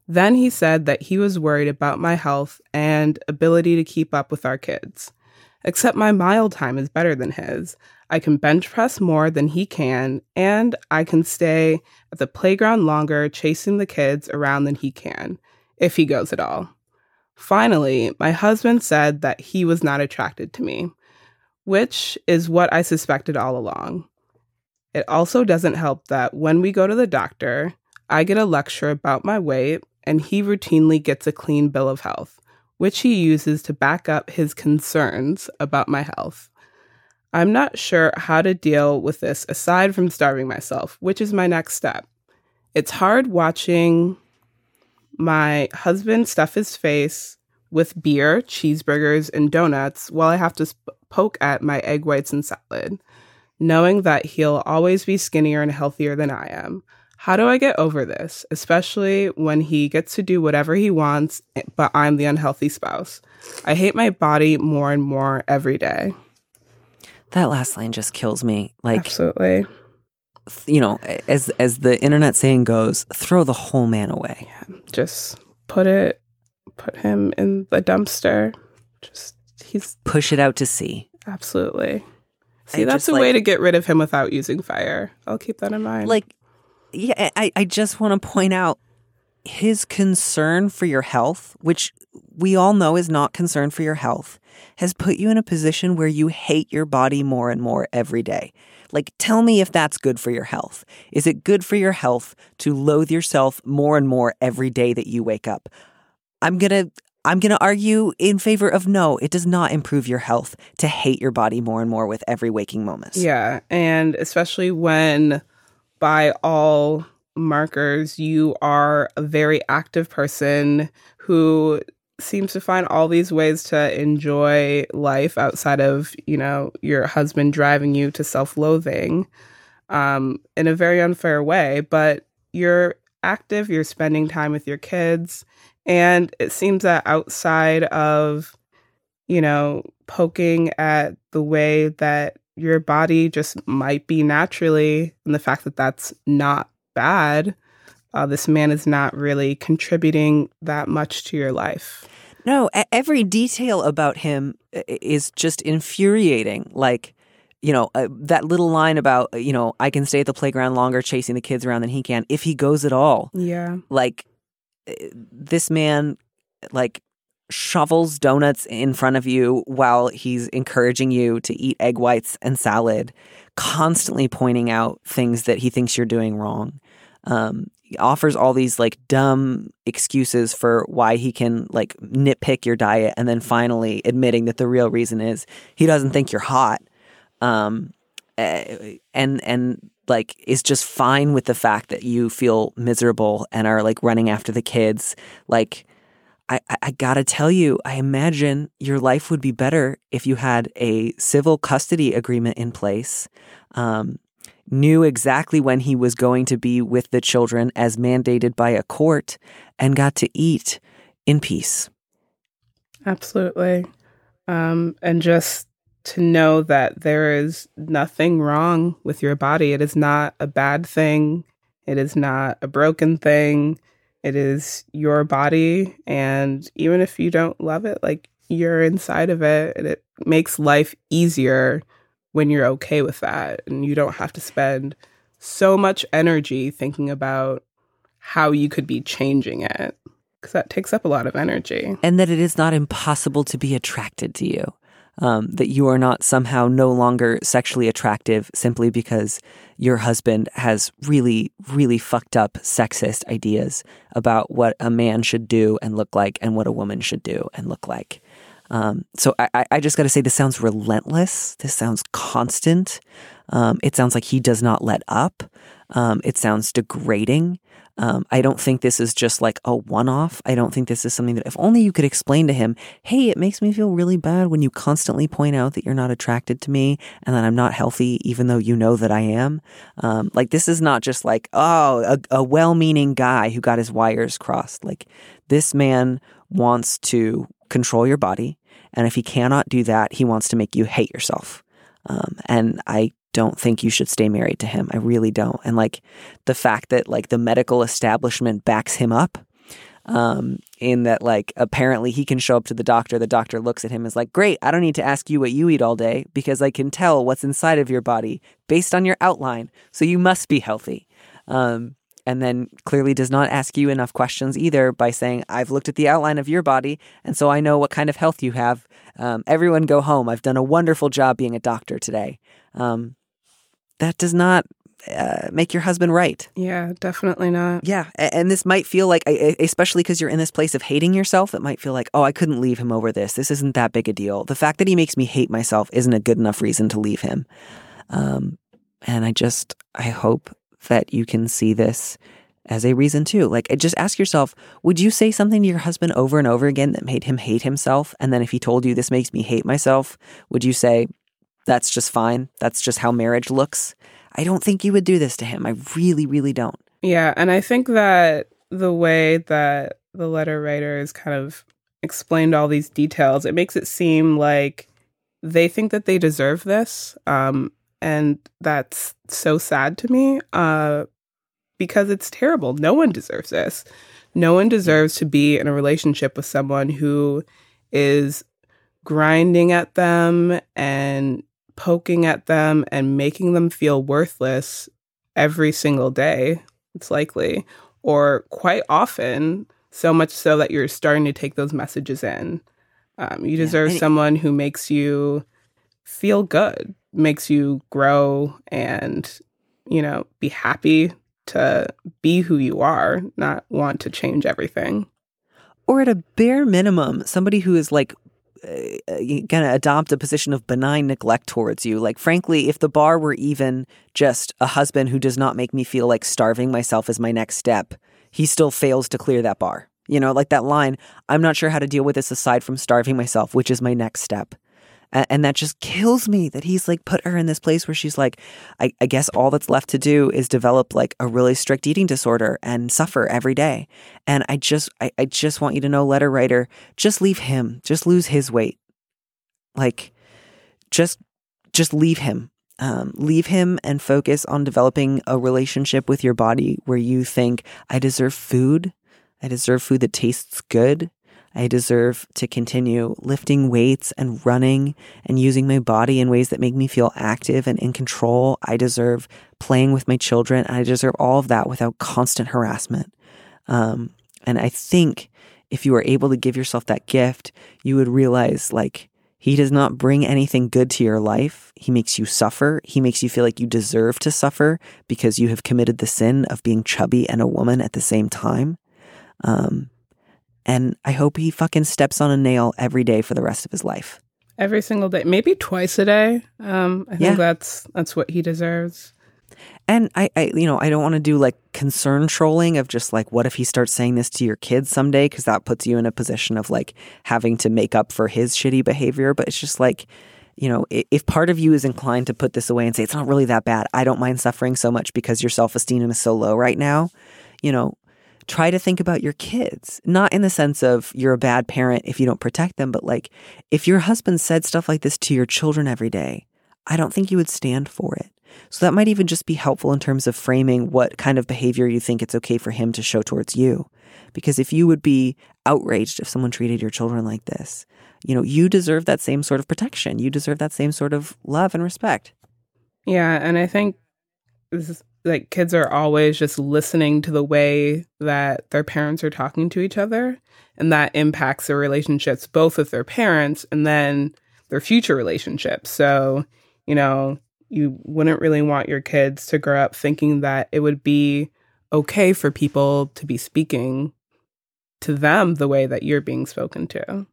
Then he said that he was worried about my health and ability to keep up with our kids. Except my mile time is better than his. I can bench press more than he can, and I can stay at the playground longer chasing the kids around than he can, if he goes at all. Finally, my husband said that he was not attracted to me, which is what I suspected all along. It also doesn't help that when we go to the doctor, I get a lecture about my weight and he routinely gets a clean bill of health, which he uses to back up his concerns about my health. I'm not sure how to deal with this aside from starving myself, which is my next step. It's hard watching my husband stuff his face with beer, cheeseburgers, and donuts while I have to sp- poke at my egg whites and salad, knowing that he'll always be skinnier and healthier than I am. How do I get over this, especially when he gets to do whatever he wants, eh, but I'm the unhealthy spouse? I hate my body more and more every day. That last line just kills me. Like, Absolutely. you know, as as the internet saying goes, throw the whole man away. Yeah, Just put it, put him in the dumpster. Just, he's Push it out to sea. absolutely. See, I that's a way to get rid of him without using fire. I'll keep that in mind. Like, yeah, I, I just want to point out his concern for your health, which we all know is not concern for your health, has put you in a position where you hate your body more and more every day. Like, tell me if that's good for your health. Is it good for your health to loathe yourself more and more every day that you wake up? I'm gonna. I'm going to argue in favor of no, it does not improve your health to hate your body more and more with every waking moment. Yeah, and especially when by all markers you are a very active person who seems to find all these ways to enjoy life outside of, you know, your husband driving you to self-loathing um in a very unfair way, but you're active, you're spending time with your kids, and it seems that outside of you know, poking at the way that your body just might be naturally, and the fact that that's not bad. Uh, this man is not really contributing that much to your life. No, every detail about him is just infuriating. Like, you know, uh, that little line about, uh, you know, I can stay at the playground longer chasing the kids around than he can if he goes at all. Yeah. Like, uh, this man, like, shovels donuts in front of you while he's encouraging you to eat egg whites and salad, constantly pointing out things that he thinks you're doing wrong. Um, offers all these like dumb excuses for why he can like nitpick your diet and then finally admitting that the real reason is he doesn't think you're hot um eh, and and like is just fine with the fact that you feel miserable and are like running after the kids like I, I- gotta tell you, I imagine your life would be better if you had a civil custody agreement in place, um, knew exactly when he was going to be with the children as mandated by a court, and got to eat in peace. Absolutely. Um, and just to know that there is nothing wrong with your body. It is not a bad thing. It is not a broken thing. It is your body. And even if you don't love it, like you're inside of it, and it makes life easier when you're okay with that. And you don't have to spend so much energy thinking about how you could be changing it because that takes up a lot of energy. and that it is not impossible to be attracted to you. Um, that you are not somehow no longer sexually attractive simply because your husband has really, really fucked up sexist ideas about what a man should do and look like and what a woman should do and look like. Um, so I, I- just got to say, this sounds relentless. This sounds constant. Um, it sounds like he does not let up. Um, it sounds degrading. Um, I don't think this is just like a one off. I don't think this is something that, if only you could explain to him, hey, it makes me feel really bad when you constantly point out that you're not attracted to me and that I'm not healthy, even though you know that I am. Um, like, this is not just like, oh, a, a well meaning guy who got his wires crossed. Like, this man wants to control your body. And if he cannot do that, he wants to make you hate yourself. Um, and I don't think you should stay married to him. I really don't. And like the fact that like the medical establishment backs him up um, in that like apparently he can show up to the doctor the doctor looks at him as like great i don't need to ask you what you eat all day because i can tell what's inside of your body based on your outline so you must be healthy um, and then clearly does not ask you enough questions either by saying i've looked at the outline of your body and so i know what kind of health you have um, everyone go home i've done a wonderful job being a doctor today um, that does not uh, make your husband right. Yeah, definitely not. Yeah, and this might feel like, especially because you're in this place of hating yourself, it might feel like, oh, I couldn't leave him over this. This isn't that big a deal. The fact that he makes me hate myself isn't a good enough reason to leave him. Um, and I just, I hope that you can see this as a reason too. Like, just ask yourself, would you say something to your husband over and over again that made him hate himself? And then if he told you this makes me hate myself, would you say, that's just fine? That's just how marriage looks? I don't think you would do this to him. I really, really don't. Yeah. And I think that the way that the letter writers kind of explained all these details, it makes it seem like they think that they deserve this. Um, and that's so sad to me uh, because it's terrible. No one deserves this. No one deserves to be in a relationship with someone who is grinding at them and poking at them and making them feel worthless every single day, it's likely, or quite often, so much so that you're starting to take those messages in. Um, you deserve yeah, someone who makes you feel good, makes you grow and, you know, be happy to be who you are, not want to change everything. Or at a bare minimum, somebody who is like Uh, going to adopt a position of benign neglect towards you. Like, frankly, if the bar were even just a husband who does not make me feel like starving myself as my next step, he still fails to clear that bar. You know, like that line, I'm not sure how to deal with this aside from starving myself, which is my next step. And that just kills me that he's like put her in this place where she's like, I, I, guess all that's left to do is develop like a really strict eating disorder and suffer every day. And I just, I, I just want you to know, letter writer, just leave him, just lose his weight. Like, just, just leave him. Um, leave him and focus on developing a relationship with your body where you think, I deserve food. I deserve food that tastes good. I deserve to continue lifting weights and running and using my body in ways that make me feel active and in control. I deserve playing with my children. I deserve all of that without constant harassment. Um, and I think if you are able to give yourself that gift, you would realize like, he does not bring anything good to your life. He makes you suffer. He makes you feel like you deserve to suffer because you have committed the sin of being chubby and a woman at the same time. Um, and I hope he fucking steps on a nail every day for the rest of his life. Every single day, maybe twice a day. Um, I think yeah. that's that's what he deserves. And I, I, you know, I don't want to do like concern trolling of just like, what if he starts saying this to your kids someday? Because that puts you in a position of like having to make up for his shitty behavior. But it's just like, you know, if part of you is inclined to put this away and say it's not really that bad, I don't mind suffering so much because your self esteem is so low right now. You know, try to think about your kids, not in the sense of you're a bad parent if you don't protect them, but like if your husband said stuff like this to your children every day, I don't think you would stand for it. So that might even just be helpful in terms of framing what kind of behavior you think it's okay for him to show towards you. Because if you would be outraged if someone treated your children like this, you know, you deserve that same sort of protection. You deserve that same sort of love and respect. Yeah. And I think this is like kids are always just listening to the way that their parents are talking to each other and that impacts their relationships both with their parents and then their future relationships. So you know you wouldn't really want your kids to grow up thinking that it would be okay for people to be speaking to them the way that you're being spoken to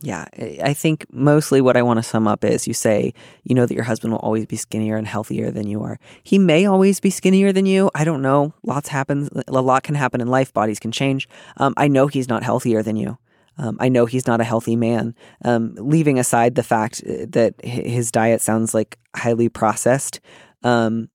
yeah, I think mostly what I want to sum up is you say, you know, that your husband will always be skinnier and healthier than you are. He may always be skinnier than you. I don't know. Lots happens. A lot can happen in life. Bodies can change. Um, I know he's not healthier than you. Um, I know he's not a healthy man. Um, leaving aside the fact uh, that his diet sounds like highly processed, um,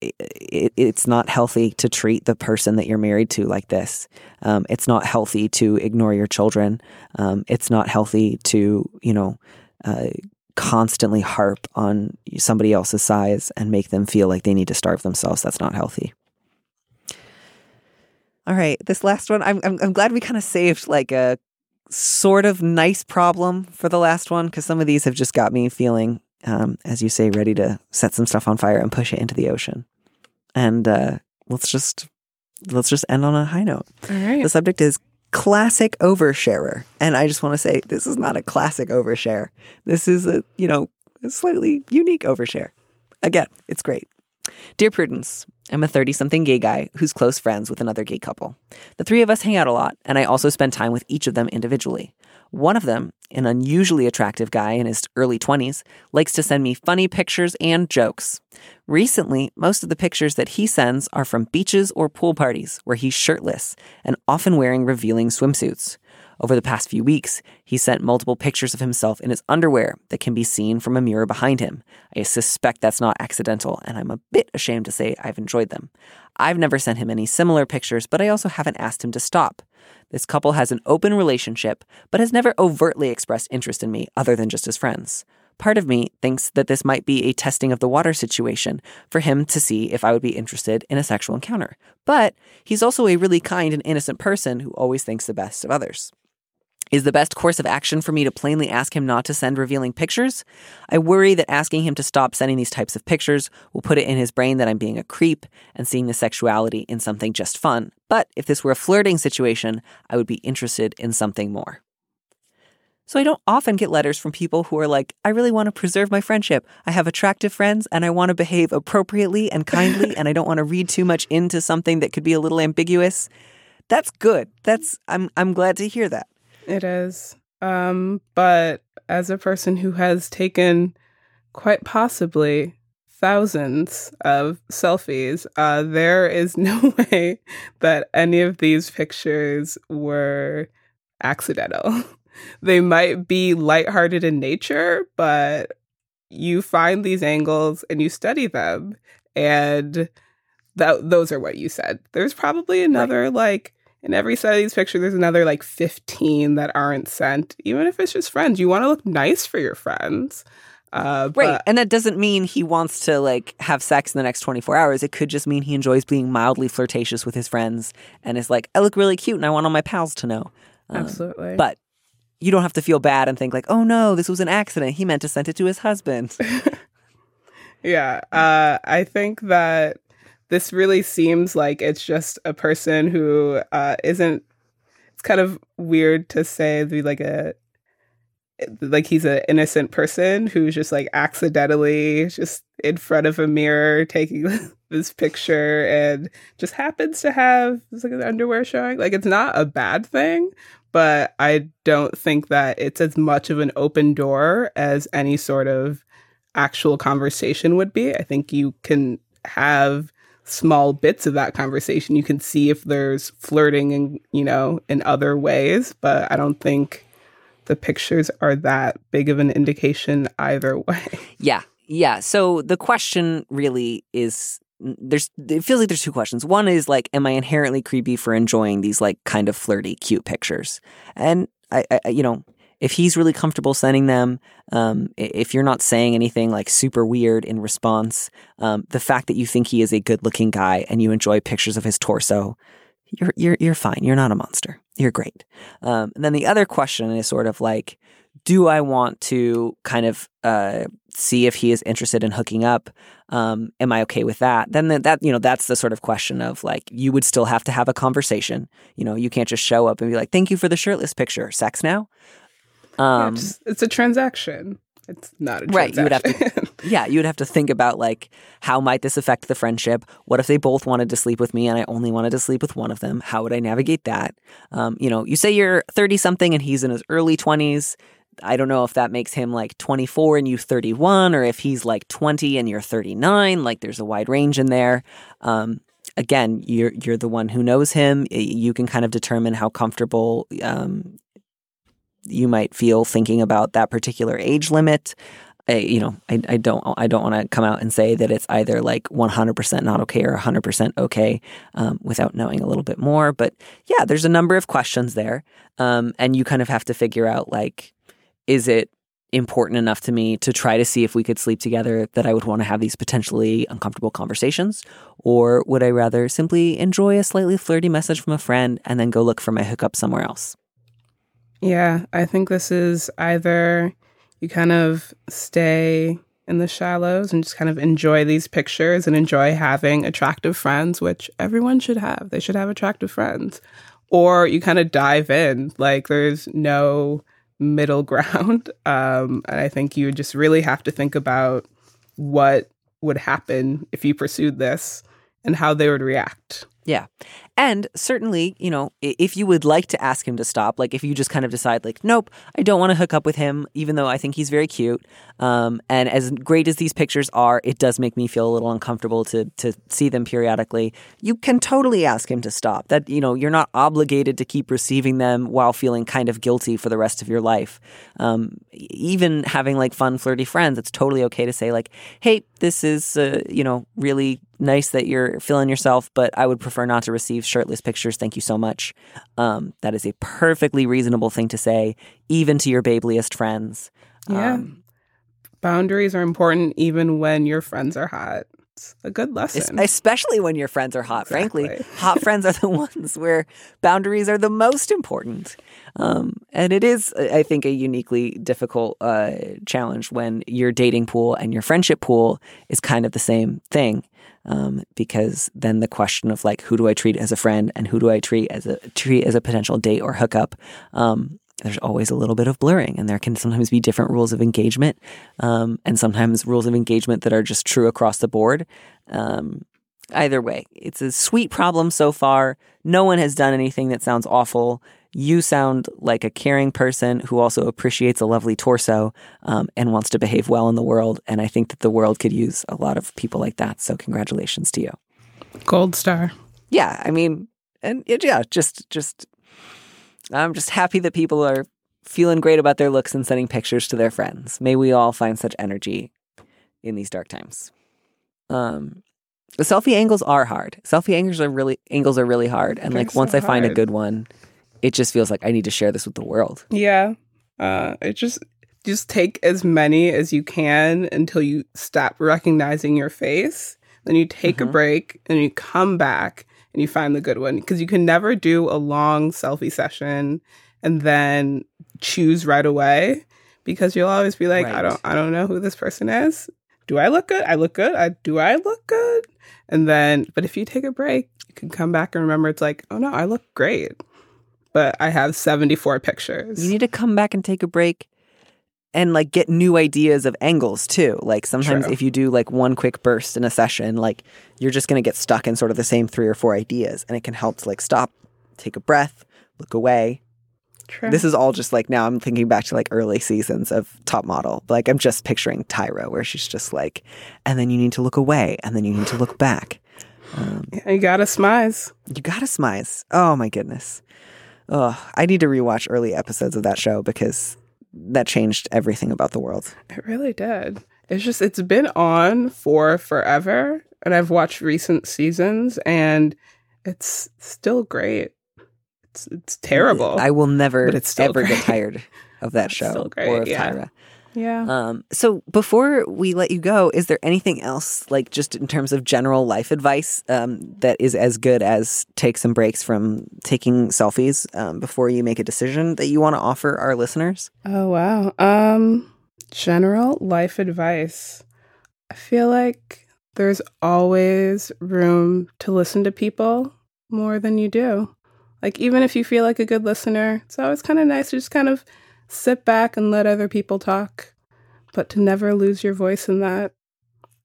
it, it's not healthy to treat the person that you're married to like this. Um, it's not healthy to ignore your children. Um, it's not healthy to, you know, uh, constantly harp on somebody else's size and make them feel like they need to starve themselves. That's not healthy. All right, this last one, I'm I'm, I'm glad we kind of saved like a sort of nice problem for the last one because some of these have just got me feeling, um, as you say, ready to set some stuff on fire and push it into the ocean. And uh, let's just let's just end on a high note. All right. The subject is classic oversharer, and I just want to say this is not a classic overshare. This is a you know a slightly unique overshare. Again, it's great. Dear Prudence, I'm a 30 something gay guy who's close friends with another gay couple. The three of us hang out a lot, and I also spend time with each of them individually. One of them, an unusually attractive guy in his early 20s, likes to send me funny pictures and jokes. Recently, most of the pictures that he sends are from beaches or pool parties where he's shirtless and often wearing revealing swimsuits. Over the past few weeks, he sent multiple pictures of himself in his underwear that can be seen from a mirror behind him. I suspect that's not accidental, and I'm a bit ashamed to say I've enjoyed them. I've never sent him any similar pictures, but I also haven't asked him to stop. This couple has an open relationship, but has never overtly expressed interest in me other than just as friends. Part of me thinks that this might be a testing of the water situation for him to see if I would be interested in a sexual encounter. But he's also a really kind and innocent person who always thinks the best of others. Is the best course of action for me to plainly ask him not to send revealing pictures? I worry that asking him to stop sending these types of pictures will put it in his brain that I'm being a creep and seeing the sexuality in something just fun. But if this were a flirting situation, I would be interested in something more. So I don't often get letters from people who are like, I really want to preserve my friendship. I have attractive friends and I want to behave appropriately and kindly and I don't want to read too much into something that could be a little ambiguous. That's good. That's I'm I'm glad to hear that. It is. Um, but as a person who has taken quite possibly thousands of selfies, uh, there is no way that any of these pictures were accidental. they might be lighthearted in nature, but you find these angles and you study them, and that those are what you said. There's probably another right. like in every set of these pictures, there's another like 15 that aren't sent, even if it's just friends. You want to look nice for your friends. Uh, right. But, and that doesn't mean he wants to like have sex in the next 24 hours. It could just mean he enjoys being mildly flirtatious with his friends and is like, I look really cute and I want all my pals to know. Um, absolutely. But you don't have to feel bad and think like, oh no, this was an accident. He meant to send it to his husband. yeah. Uh, I think that this really seems like it's just a person who uh, not It's kind of weird to say be like a like he's an innocent person who's just like accidentally just in front of a mirror taking this picture and just happens to have like an underwear showing. Like it's not a bad thing, but I don't think that it's as much of an open door as any sort of actual conversation would be. I think you can have small bits of that conversation. You can see if there's flirting and you know in other ways but i don't think the pictures are that big of an indication either way. Yeah. Yeah. So the question really is there's it feels like there's two questions. One is like am i inherently creepy for enjoying these like kind of flirty cute pictures? And i, I you know if he's really comfortable sending them, um, if you're not saying anything like super weird in response, um, the fact that you think he is a good looking guy and you enjoy pictures of his torso, you're you're you're fine. You're not a monster. You're great. Um, and then the other question is sort of like, do I want to kind of uh, see if he is interested in hooking up? Um, am I okay with that? Then that you know that's the sort of question of like you would still have to have a conversation. You know, you can't just show up and be like, "Thank you for the shirtless picture." Sex now? Um, yeah, it's, it's, a transaction. It's not a right. You would have to, yeah, you would have to think about like how might this affect the friendship? What if they both wanted to sleep with me and I only wanted to sleep with one of them? How would I navigate that? Um, you know, you say you're thirty something and he's in his early twenties. I don't know if that makes him like 24 and you 31, or if he's like 20 and you're 39. Like there's a wide range in there. Um, again, you're you're the one who knows him. You can kind of determine how comfortable um, you might feel thinking about that particular age limit. I, you know, I, I don't I don't want to come out and say that it's either like 100% not okay or 100% okay um, without knowing a little bit more. But yeah, there's a number of questions there, um, and you kind of have to figure out like, is it important enough to me to try to see if we could sleep together that I would want to have these potentially uncomfortable conversations? Or would I rather simply enjoy a slightly flirty message from a friend and then go look for my hookup somewhere else? Yeah, I think this is either you kind of stay in the shallows and just kind of enjoy these pictures and enjoy having attractive friends, which everyone should have. They should have attractive friends. Or you kind of dive in, like there's no middle ground. Um, and I think you just really have to think about what would happen if you pursued this and how they would react. Yeah. And certainly, you know, if you would like to ask him to stop, like if you just kind of decide, like, nope, I don't want to hook up with him, even though I think he's very cute. Um, and as great as these pictures are, it does make me feel a little uncomfortable to to see them periodically. You can totally ask him to stop. That you know, you're not obligated to keep receiving them while feeling kind of guilty for the rest of your life. Um, even having like fun, flirty friends, it's totally okay to say like, hey, this is uh, you know really nice that you're feeling yourself, but I would prefer not to receive shirtless pictures. Thank you so much. Um, that is a perfectly reasonable thing to say, even to your babeliest friends. Yeah. Um, Boundaries are important even when your friends are hot. It's a good lesson. Especially when your friends are hot, exactly. frankly. hot friends are the ones where boundaries are the most important. Um, and it is, I think, a uniquely difficult uh, challenge when your dating pool and your friendship pool is kind of the same thing um, because then the question of like who do I treat as a friend and who do I treat as a treat as a potential date or hookup, um, there's always a little bit of blurring, and there can sometimes be different rules of engagement, um, and sometimes rules of engagement that are just true across the board. Um, either way, it's a sweet problem so far. No one has done anything that sounds awful. You sound like a caring person who also appreciates a lovely torso um, and wants to behave well in the world. And I think that the world could use a lot of people like that. So congratulations to you. Gold star. Yeah, I mean, and yeah, just just I'm just happy that people are feeling great about their looks and sending pictures to their friends. May we all find such energy in these dark times. Um, the selfie angles are hard. Selfie angles are really angles are really hard, and They're like once I find a good one, it just feels like I need to share this with the world. Yeah. Uh, it just just take as many as you can until you stop recognizing your face. Then you take mm-hmm. a break and you come back and you find the good one because you can never do a long selfie session and then choose right away because you'll always be like, right. I don't I don't know who this person is. Do I look good? I look good. I do I look good? And then but if you take a break, you can come back and remember it's like, oh no, I look great but I have 74 pictures. You need to come back and take a break and like get new ideas of angles too. Like sometimes True. if you do like one quick burst in a session, like you're just going to get stuck in sort of the same three or four ideas and it can help to like stop, take a breath, look away. True. This is all just like now I'm thinking back to like early seasons of Top Model. Like I'm just picturing Tyra where she's just like, and then you need to look away and then you need to look back. Um, yeah, you gotta smize. You gotta smize. Oh my goodness. Oh, I need to rewatch early episodes of that show because that changed everything about the world. It really did. It's just it's been on for forever and I've watched recent seasons and it's still great. It's it's terrible. I will never ever great. get tired of that show or of yeah. Tyra. Yeah. Um, so before we let you go, is there anything else, like just in terms of general life advice, um, that is as good as take some breaks from taking selfies um, before you make a decision that you want to offer our listeners? Oh wow. Um, general life advice. I feel like there's always room to listen to people more than you do. Like even if you feel like a good listener, it's always kind of nice to just kind of sit back and let other people talk, but to never lose your voice in that.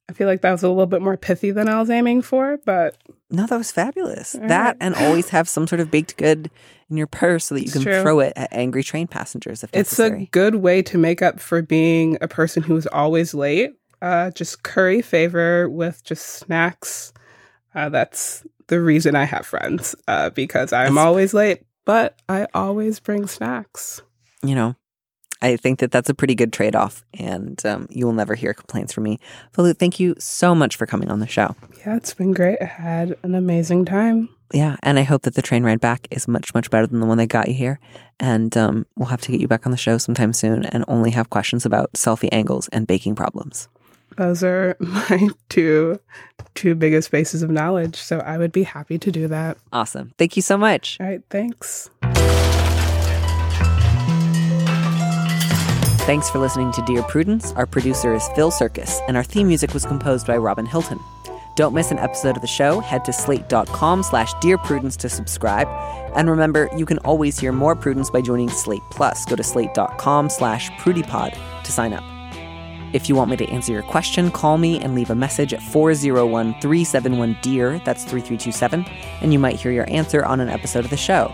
I feel like that was a little bit more pithy than I was aiming for, but no, that was fabulous. All that right. and always have some sort of baked good in your purse so that you it's can true. throw it at angry train passengers if necessary. It's a good way to make up for being a person who is always late. Uh, just curry favor with just snacks. Uh, that's the reason I have friends uh, because I'm always late, but I always bring snacks you know, I think that that's a pretty good trade off, and um, you will never hear complaints from me. Folu, thank you so much for coming on the show. Yeah, it's been great. I had an amazing time. Yeah, and I hope that the train ride back is much, much better than the one that got you here. And um, we'll have to get you back on the show sometime soon and only have questions about selfie angles and baking problems. Those are my two two biggest bases of knowledge. So I would be happy to do that. Awesome. Thank you so much. All right, thanks. Thanks for listening to Dear Prudence. Our producer is Phil Surkis, and our theme music was composed by Robin Hilton. Don't miss an episode of the show. Head to slate.com slash Dear Prudence to subscribe. And remember, you can always hear more Prudence by joining Slate Plus. Go to slate.com slash prudypod to sign up. If you want me to answer your question, call me and leave a message at 401 371 DEAR, that's 3327, and you might hear your answer on an episode of the show.